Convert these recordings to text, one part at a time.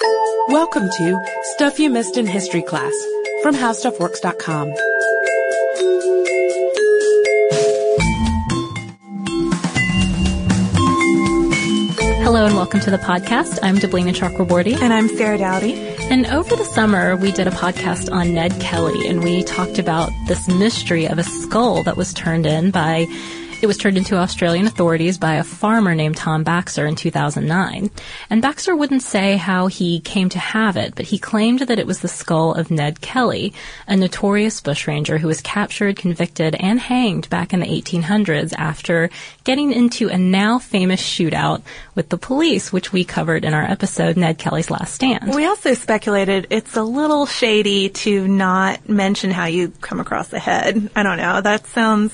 Welcome to Stuff You Missed in History Class from HowStuffWorks.com. Hello and welcome to the podcast. I'm Deblina Chakraborty. And I'm Sarah Dowdy. And over the summer, we did a podcast on Ned Kelly and we talked about this mystery of a skull that was turned in by it was turned into Australian authorities by a farmer named Tom Baxter in 2009. And Baxter wouldn't say how he came to have it, but he claimed that it was the skull of Ned Kelly, a notorious bushranger who was captured, convicted, and hanged back in the 1800s after getting into a now famous shootout with the police, which we covered in our episode Ned Kelly's Last Stand. We also speculated it's a little shady to not mention how you come across the head. I don't know. That sounds.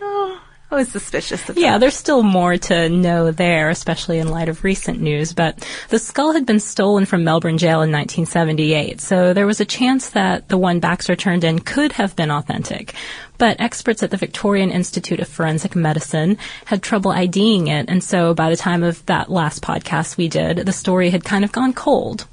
Oh, I was suspicious of Yeah, there's still more to know there, especially in light of recent news, but the skull had been stolen from Melbourne jail in 1978, so there was a chance that the one Baxter turned in could have been authentic. But experts at the Victorian Institute of Forensic Medicine had trouble IDing it, and so by the time of that last podcast we did, the story had kind of gone cold.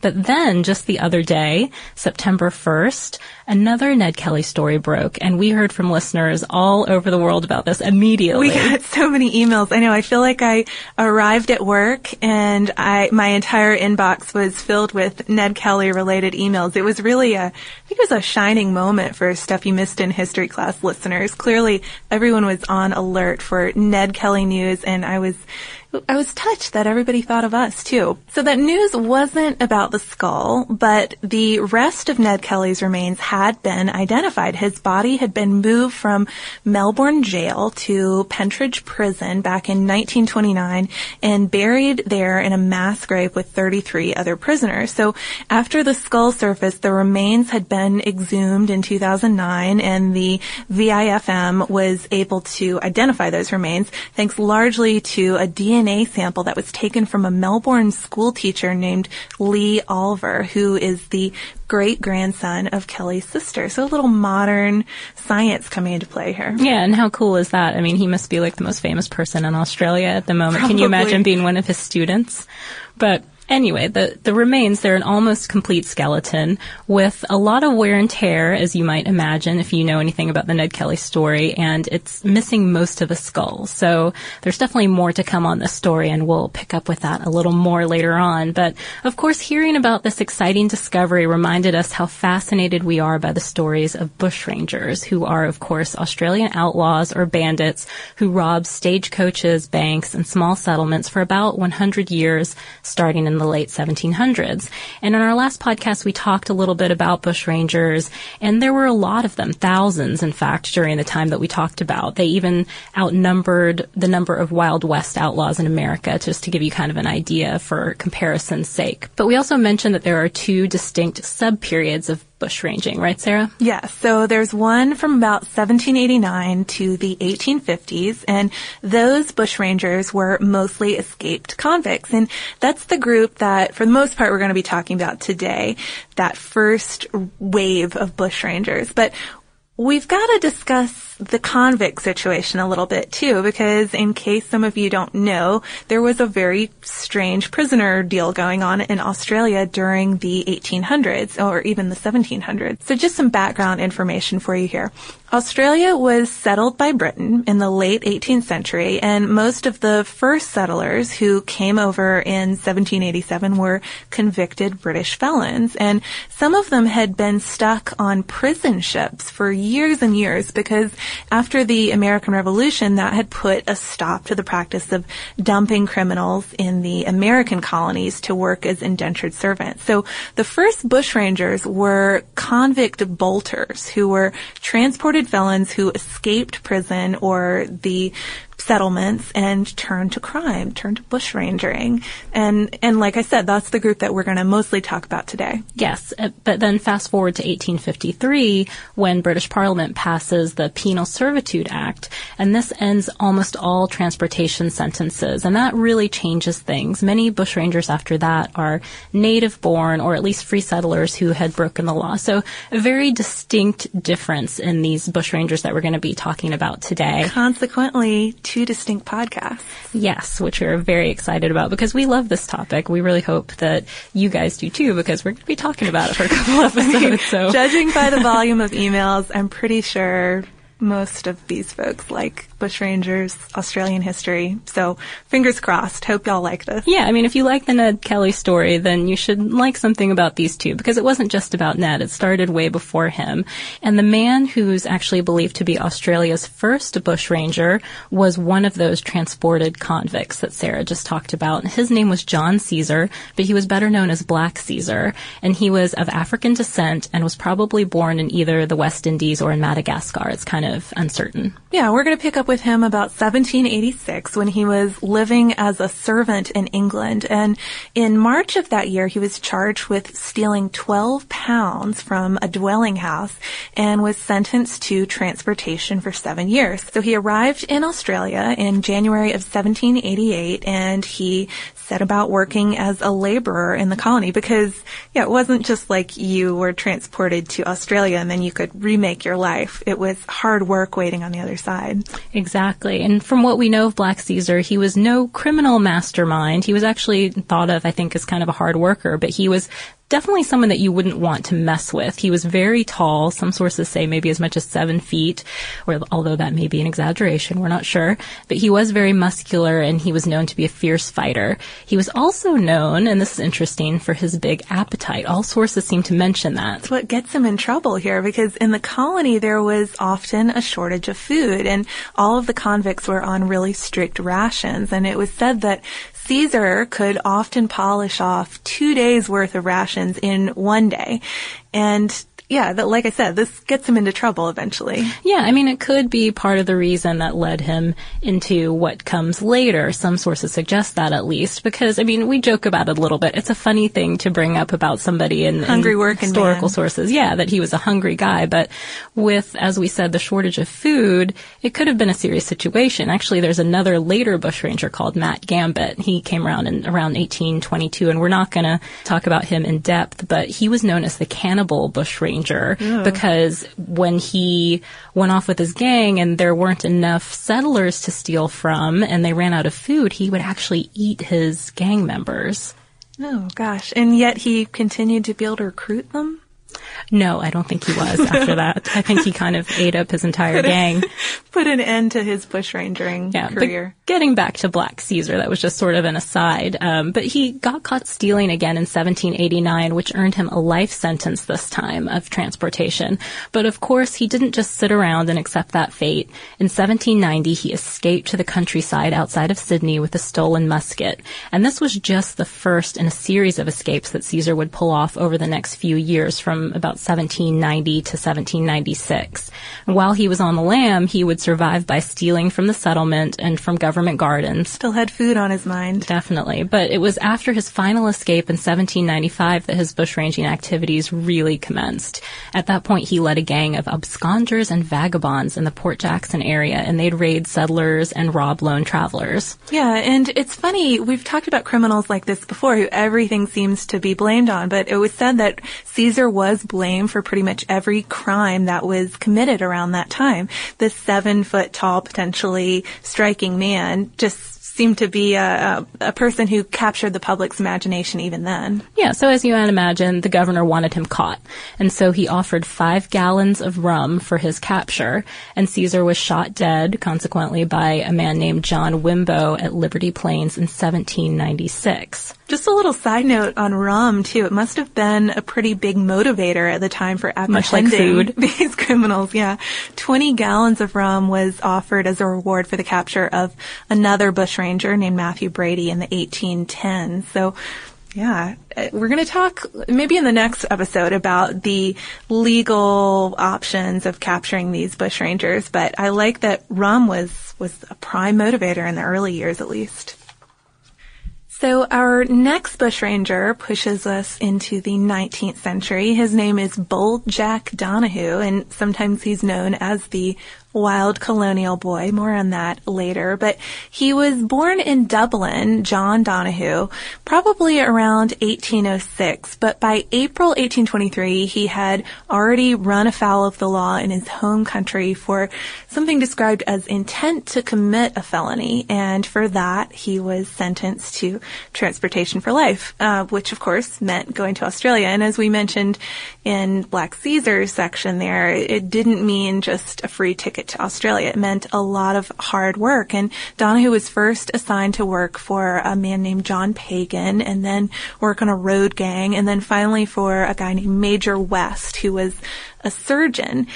But then, just the other day, September 1st, another Ned Kelly story broke, and we heard from listeners all over the world about this immediately. We got so many emails. I know. I feel like I arrived at work and I my entire inbox was filled with Ned Kelly related emails. It was really a I think it was a shining moment for stuff you missed in history class listeners. Clearly, everyone was on alert for Ned Kelly news, and I was I was touched that everybody thought of us too. So that news wasn't about the skull, but the rest of Ned Kelly's remains had been identified. His body had been moved from Melbourne jail to Pentridge prison back in 1929 and buried there in a mass grave with 33 other prisoners. So after the skull surfaced, the remains had been exhumed in 2009 and the VIFM was able to identify those remains thanks largely to a DNA sample that was taken from a Melbourne school teacher named Leigh Olver, who is the great grandson of Kelly's sister. So a little modern science coming into play here. Yeah, and how cool is that? I mean, he must be like the most famous person in Australia at the moment. Can you imagine being one of his students? But Anyway, the, the remains, they're an almost complete skeleton with a lot of wear and tear, as you might imagine if you know anything about the Ned Kelly story, and it's missing most of a skull. So there's definitely more to come on this story, and we'll pick up with that a little more later on. But of course, hearing about this exciting discovery reminded us how fascinated we are by the stories of bushrangers, who are, of course, Australian outlaws or bandits who rob stagecoaches, banks, and small settlements for about 100 years, starting in the late 1700s. And in our last podcast, we talked a little bit about bushrangers, and there were a lot of them, thousands, in fact, during the time that we talked about. They even outnumbered the number of Wild West outlaws in America, just to give you kind of an idea for comparison's sake. But we also mentioned that there are two distinct sub-periods of bushranging, right, Sarah? Yes. So there's one from about 1789 to the 1850s, and those bushrangers were mostly escaped convicts. And that's the group that, for the most part, we're going to be talking about today, that first wave of bushrangers. But We've got to discuss the convict situation a little bit too, because in case some of you don't know, there was a very strange prisoner deal going on in Australia during the 1800s or even the 1700s. So just some background information for you here. Australia was settled by Britain in the late 18th century, and most of the first settlers who came over in 1787 were convicted British felons, and some of them had been stuck on prison ships for years and years because after the American Revolution, that had put a stop to the practice of dumping criminals in the American colonies to work as indentured servants. So the first bushrangers were convict bolters who were transported felons who escaped prison or the settlements and turn to crime, turn to bushrangering. And, and like I said, that's the group that we're going to mostly talk about today. Yes, uh, but then fast forward to 1853 when British Parliament passes the Penal Servitude Act, and this ends almost all transportation sentences, and that really changes things. Many bushrangers after that are native born or at least free settlers who had broken the law. So a very distinct difference in these bushrangers that we're going to be talking about today. Consequently, two distinct podcasts. Yes, which we're very excited about because we love this topic. We really hope that you guys do too because we're going to be talking about it for a couple episodes. So, judging by the volume of emails, I'm pretty sure most of these folks like bushrangers, Australian history. So fingers crossed. Hope y'all like this. Yeah, I mean, if you like the Ned Kelly story, then you should like something about these two because it wasn't just about Ned. It started way before him. And the man who's actually believed to be Australia's first bushranger was one of those transported convicts that Sarah just talked about. His name was John Caesar, but he was better known as Black Caesar. And he was of African descent and was probably born in either the West Indies or in Madagascar. It's kind of uncertain. Yeah, we're going to pick up with him about 1786 when he was living as a servant in England. And in March of that year, he was charged with stealing 12 pounds from a dwelling house and was sentenced to transportation for seven years. So he arrived in Australia in January of 1788 and he set about working as a laborer in the colony because, yeah, it wasn't just like you were transported to Australia and then you could remake your life. It was hard work waiting on the other side. Exactly. And from what we know of Black Caesar, he was no criminal mastermind. He was actually thought of, I think, as kind of a hard worker, but he was definitely someone that you wouldn't want to mess with. He was very tall. Some sources say maybe as much as seven feet, or although that may be an exaggeration, we're not sure. But he was very muscular and he was known to be a fierce fighter. He was also known, and this is interesting, for his big appetite. All sources seem to mention that. That's what gets him in trouble here because in the colony there was often a shortage of food and all of the convicts were on really strict rations and it was said that Caesar could often polish off two days worth of rations in one day. And yeah, that, like I said, this gets him into trouble eventually. Yeah, I mean, it could be part of the reason that led him into what comes later. Some sources suggest that at least, because I mean, we joke about it a little bit. It's a funny thing to bring up about somebody in, hungry in working historical sources. Yeah, that he was a hungry guy, but with, as we said, the shortage of food, it could have been a serious situation. Actually, there's another later bushranger called Matt Gambit. He came around in around 1822, and we're not going to talk about him in depth, but he was known as the cannibal bushranger yeah. because when he went off with his gang and there weren't enough settlers to steal from and they ran out of food, he would actually eat his gang members. Oh gosh. And yet he continued to be able to recruit them? No, I don't think he was after that. I think he kind of ate up his entire gang. Put an end to his bushrangering Yeah, career. but getting back to Black Caesar, that was just sort of an aside. Um, but he got caught stealing again in 1789, which earned him a life sentence this time of transportation. But of course, he didn't just sit around and accept that fate. In 1790, he escaped to the countryside outside of Sydney with a stolen musket. And this was just the first in a series of escapes that Caesar would pull off over the next few years from about 1790 to 1796. And while he was on the lam, he would survive by stealing from the settlement and from government gardens. Still had food on his mind. Definitely. But it was after his final escape in 1795 that his bushranging activities really commenced. At that point, he led a gang of absconders and vagabonds in the Port Jackson area, and they'd raid settlers and rob lone travelers. Yeah, and it's funny, we've talked about criminals like this before who everything seems to be blamed on, but it was said that Caesar was blamed for pretty much every crime that was committed around that time. This seven foot tall, potentially striking man just seemed to be a, a, a person who captured the public's imagination even then. Yeah, so as you might imagine, the governor wanted him caught. And so he offered five gallons of rum for his capture, and Caesar was shot dead, consequently, by a man named John Wimbo at Liberty Plains in 1796. Just a little side note on rum too. It must have been a pretty big motivator at the time for Much like food. these criminals. Yeah, twenty gallons of rum was offered as a reward for the capture of another bushranger named Matthew Brady in the 1810s. So. Yeah, we're going to talk maybe in the next episode about the legal options of capturing these bushrangers, but I like that rum was was a prime motivator in the early years at least. So our next bushranger pushes us into the 19th century. His name is Bold Jack Donahue, and sometimes he's known as the Wild Colonial Boy. More on that later. But he was born in Dublin, John Donahue, probably around 1806. But by April 1823, he had already run afoul of the law in his home country for something described as intent to commit a felony. And for that, he was sentenced to transportation for life, uh, which of course meant going to Australia. And as we mentioned in Black Caesar's section there, it didn't mean just a free ticket to Australia. It meant a lot of hard work. And Donahue was first assigned to work for a man named John Pagan and then work on a road gang and then finally for a guy named Major West who was a surgeon.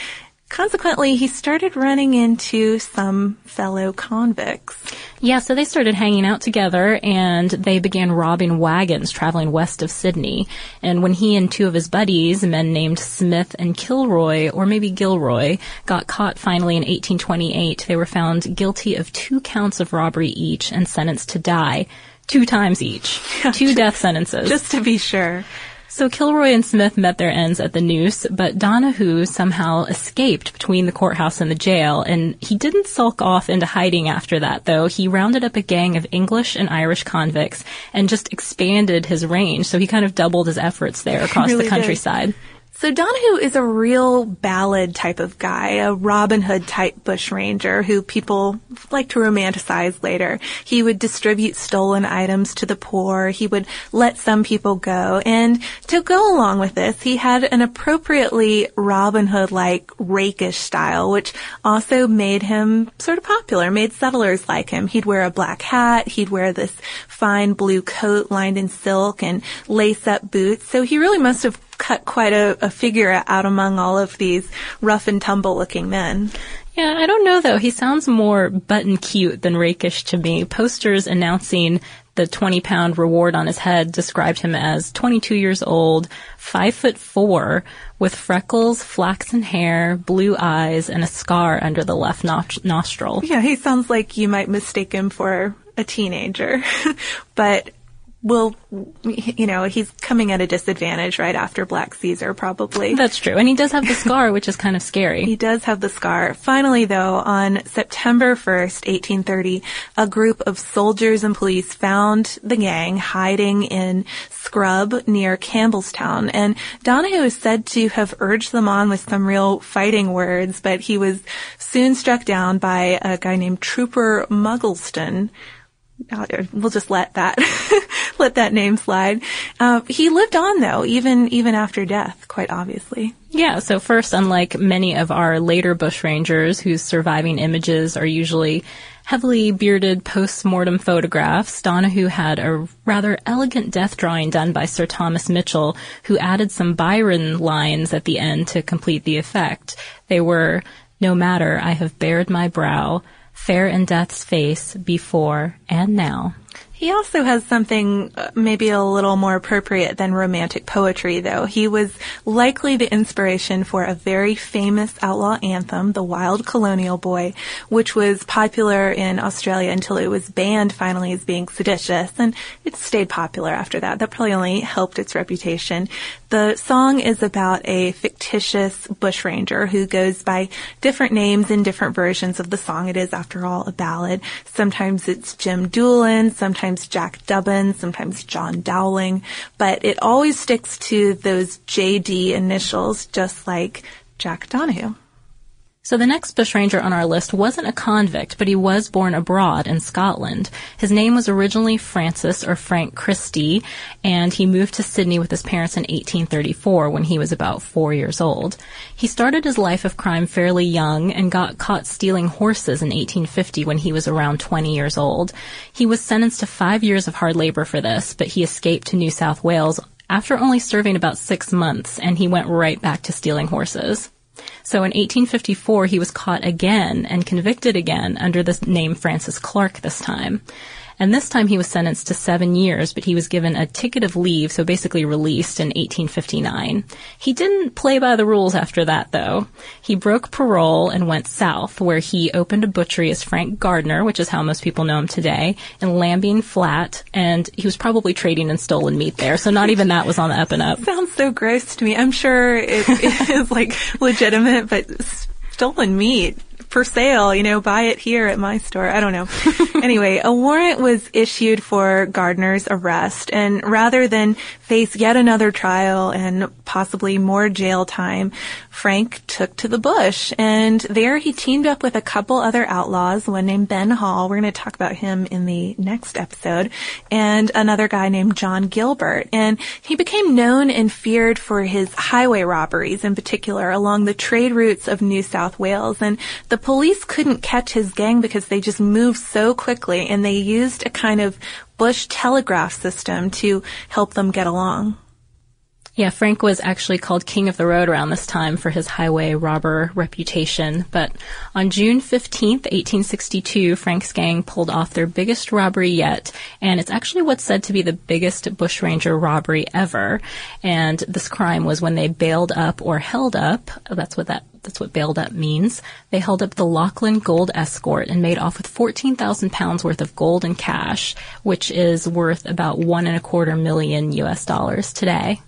Consequently, he started running into some fellow convicts. Yeah, so they started hanging out together and they began robbing wagons traveling west of Sydney. And when he and two of his buddies, men named Smith and Kilroy, or maybe Gilroy, got caught finally in 1828, they were found guilty of two counts of robbery each and sentenced to die. Two times each. Two death sentences. Just to be sure. So Kilroy and Smith met their ends at the noose, but Donahue somehow escaped between the courthouse and the jail, and he didn't sulk off into hiding after that, though. He rounded up a gang of English and Irish convicts and just expanded his range, so he kind of doubled his efforts there across really the did. So Donahue is a real ballad type of guy, a Robin Hood type bushranger who people like to romanticize later. He would distribute stolen items to the poor. He would let some people go. And to go along with this, he had an appropriately Robin Hood like rakish style, which also made him sort of popular, made settlers like him. He'd wear a black hat. He'd wear this fine blue coat lined in silk and lace up boots. So he really must have cut quite a, a figure out among all of these rough and tumble looking men. Yeah, I don't know though. He sounds more button cute than rakish to me. Posters announcing the 20 pound reward on his head described him as 22 years old, 5 foot 4, with freckles, flaxen hair, blue eyes, and a scar under the left nos- nostril. Yeah, he sounds like you might mistake him for a teenager, but will, you know, he's coming at a disadvantage right after Black Caesar probably. That's true. And he does have the scar, which is kind of scary. He does have the scar. Finally, though, on September 1st, 1830, a group of soldiers and police found the gang hiding in scrub near Campbelltown. And Donahue is said to have urged them on with some real fighting words, but he was soon struck down by a guy named Trooper Muggleston. We'll just let that let that name slide. Uh, he lived on though, even even after death, quite obviously. Yeah. So first, unlike many of our later bushrangers, whose surviving images are usually heavily bearded post-mortem photographs, Donohue had a rather elegant death drawing done by Sir Thomas Mitchell, who added some Byron lines at the end to complete the effect. They were, no matter, I have bared my brow, fair in death's face, before and now. He also has something uh, maybe a little more appropriate than romantic poetry, though. He was likely the inspiration for a very famous outlaw anthem, The Wild Colonial Boy, which was popular in Australia until it was banned finally as being seditious, and it stayed popular after that. That probably only helped its reputation. The song is about a fictitious bushranger who goes by different names in different versions of the song. It is, after all, a ballad. Sometimes it's Jim Doolin, sometimes Jack Dubbin, sometimes John Dowling, but it always sticks to those JD initials, just like Jack Donohue. So the next bushranger on our list wasn't a convict, but he was born abroad in Scotland. His name was originally Francis or Frank Christie, and he moved to Sydney with his parents in 1834 when he was about four years old. He started his life of crime fairly young and got caught stealing horses in 1850 when he was around 20 years old. He was sentenced to five years of hard labor for this, but he escaped to New South Wales after only serving about six months, and he went right back to stealing horses. So in 1854, he was caught again and convicted again under the name Francis Clark this time. And this time he was sentenced to seven years, but he was given a ticket of leave, so basically released in 1859. He didn't play by the rules after that, though. He broke parole and went south, where he opened a butchery as Frank Gardiner, which is how most people know him today, in Lambing Flat, and he was probably trading in stolen meat there, so not even that was on the up and up. Sounds so gross to me. I'm sure it, it is like legitimate, but stolen meat for sale, you know, buy it here at my store. I don't know. anyway, a warrant was issued for Gardiner's arrest and rather than face yet another trial and possibly more jail time, Frank took to the bush and there he teamed up with a couple other outlaws, one named Ben Hall. We're going to talk about him in the next episode and another guy named John Gilbert. And he became known and feared for his highway robberies in particular along the trade routes of New South Wales. And the police couldn't catch his gang because they just moved so quickly and they used a kind of bush telegraph system to help them get along. Yeah, Frank was actually called King of the Road around this time for his highway robber reputation. But on June 15th, 1862, Frank's gang pulled off their biggest robbery yet. And it's actually what's said to be the biggest bushranger robbery ever. And this crime was when they bailed up or held up. That's what that that's what bailed up means. They held up the Lachlan Gold Escort and made off with 14,000 pounds worth of gold and cash, which is worth about one and a quarter million US dollars today.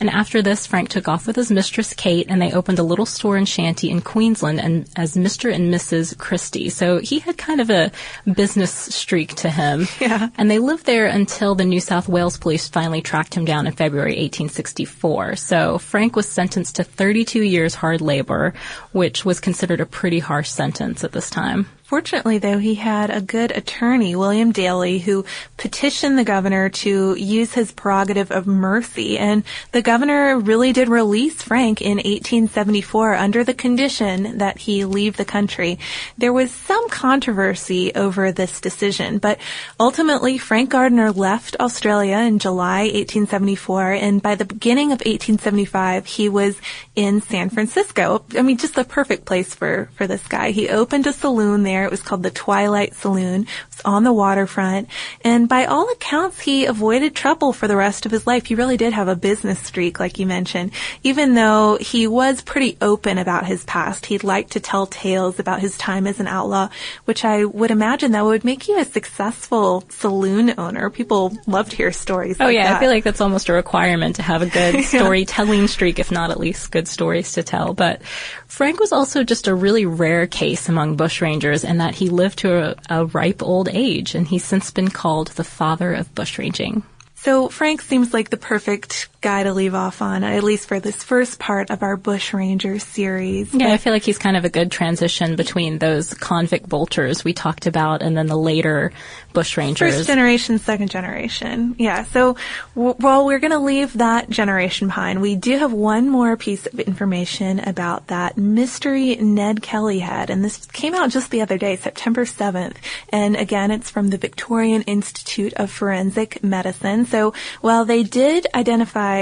And after this, Frank took off with his mistress Kate, and they opened a little store and shanty in Queensland, and as Mr. and Mrs. Christie. So he had kind of a business streak to him. Yeah. And they lived there until the New South Wales police finally tracked him down in February 1864. So Frank was sentenced to 32 years hard labor, which was considered a pretty harsh sentence at this time. Fortunately, though, he had a good attorney, William Daly, who petitioned the governor to use his prerogative of mercy. And the governor really did release Frank in 1874 under the condition that he leave the country. There was some controversy over this decision, but ultimately Frank Gardiner left Australia in July 1874. And by the beginning of 1875, he was in San Francisco. I mean, just the perfect place for, for this guy. He opened a saloon there there. It was called the Twilight Saloon. It was on the waterfront. And by all accounts, he avoided trouble for the rest of his life. He really did have a business streak, like you mentioned. Even though he was pretty open about his past, he'd like to tell tales about his time as an outlaw, which I would imagine that would make you a successful saloon owner. People love to hear stories. Oh like yeah, that. I feel like that's almost a requirement to have a good storytelling streak, if not at least good stories to tell. But Frank was also just a really rare case among bushrangers in that he lived to a, a ripe old age, and he's since been called the father of bushranging. So Frank seems like the perfect guy to leave off on, at least for this first part of our Bushranger series. Yeah, I feel like he's kind of a good transition between those convict bolters we talked about and then the later Bushrangers. First generation, second generation. Yeah. So, w- well, we're going to leave that generation behind. We do have one more piece of information about that mystery Ned Kelly had, and this came out just the other day, September 7th. And again, it's from the Victorian Institute of Forensic Medicine. So, while they did identify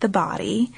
the body,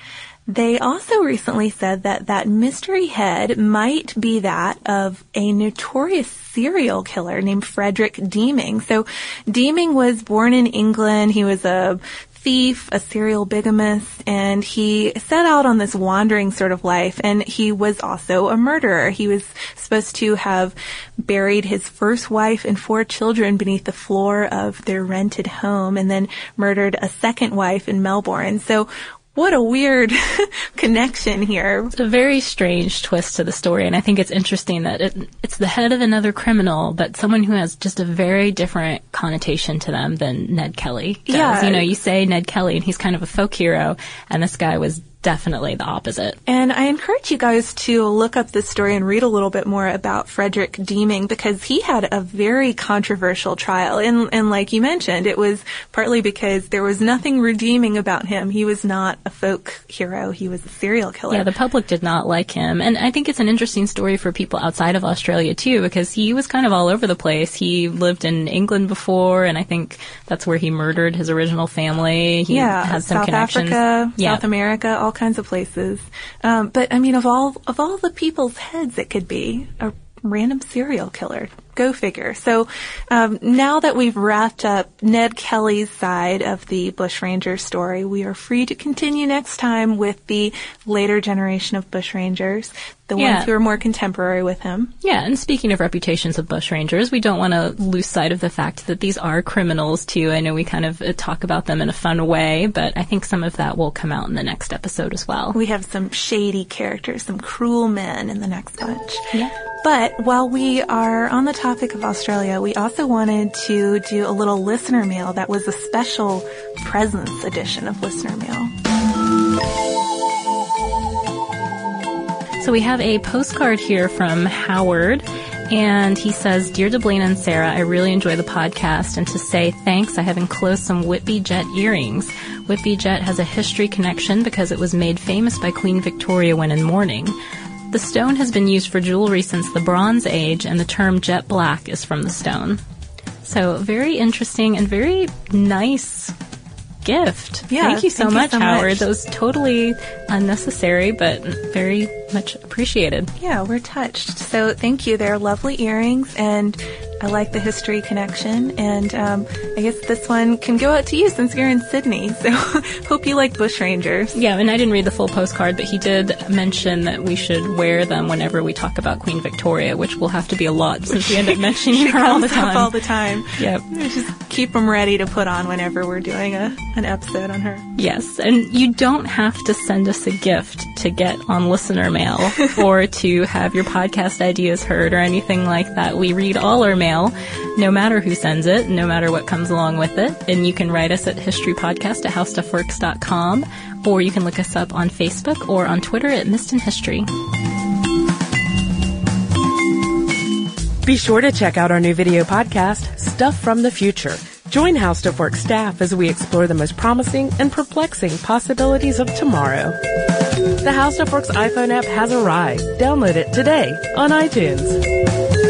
they also recently said that that mystery head might be that of a notorious serial killer named Frederick Deeming. So Deeming was born in England. He was a thief, a serial bigamist, and he set out on this wandering sort of life. And he was also a murderer. He was supposed to have buried his first wife and four children beneath the floor of their rented home and then murdered a second wife in Melbourne. So what a weird connection here. It's a very strange twist to the story, and I think it's interesting that it, it's the head of another criminal, but someone who has just a very different connotation to them than Ned Kelly does. Yeah. You know, you say Ned Kelly, and he's kind of a folk hero, and this guy was definitely the opposite. And I encourage you guys to look up this story and read a little bit more about Frederick Deeming because he had a very controversial trial. And, and like you mentioned, it was partly because there was nothing redeeming about him. He was not a folk hero. He was a serial killer. Yeah, the public did not like him. And I think it's an interesting story for people outside of Australia too, because he was kind of all over the place. He lived in England before, and I think that's where he murdered his original family. He yeah, has some South connections. Africa, yeah. South America, all kinds of places. Um, but I mean, of all of all the people's heads, it could be a random serial killer. Go figure. So um, now that we've wrapped up Ned Kelly's side of the Bushranger story, we are free to continue next time with the later generation of Bushrangers, the Yeah. ones who are more contemporary with him. Yeah, and speaking of reputations of bushrangers, we don't want to lose sight of the fact that these are criminals too. I know we kind of uh, talk about them in a fun way, but I think some of that will come out in the next episode as well. We have some shady characters, some cruel men in the next bunch. Yeah. But while we are on the topic of Australia, we also wanted to do a little listener mail that was a special presents edition of listener mail. So we have a postcard here from Howard, and he says, Dear Deblina and Sarah, I really enjoy the podcast, and to say thanks, I have enclosed some Whitby Jet earrings. Whitby Jet has a history connection because it was made famous by Queen Victoria when in mourning. The stone has been used for jewelry since the Bronze Age, and the term jet black is from the stone. So very interesting and very nice gift. Yeah, thank you so thank you much, so Howard. much. That was totally unnecessary, but very much appreciated. Yeah, we're touched. So thank you. They're lovely earrings, and I like the history connection. And um, I guess this one can go out to you since you're in Sydney. So hope you like bushrangers. Yeah, and I didn't read the full postcard, but he did mention that we should wear them whenever we talk about Queen Victoria, which will have to be a lot since we end up mentioning her all the time. all the time. Yep. Just keep them ready to put on whenever we're doing a an episode on her. Yes, and you don't have to send us a gift to get on listener mail or to have your podcast ideas heard or anything like that. We read all our mail, no matter who sends it, no matter what comes along with it. And you can write us at historypodcast at howstuffworks.com or you can look us up on Facebook or on Twitter at Missed in History. Be sure to check out our new video podcast, Stuff from the Future. Join How Stuff Works staff as we explore the most promising and perplexing possibilities of tomorrow. The How Stuff Works iPhone app has arrived. Download it today on iTunes.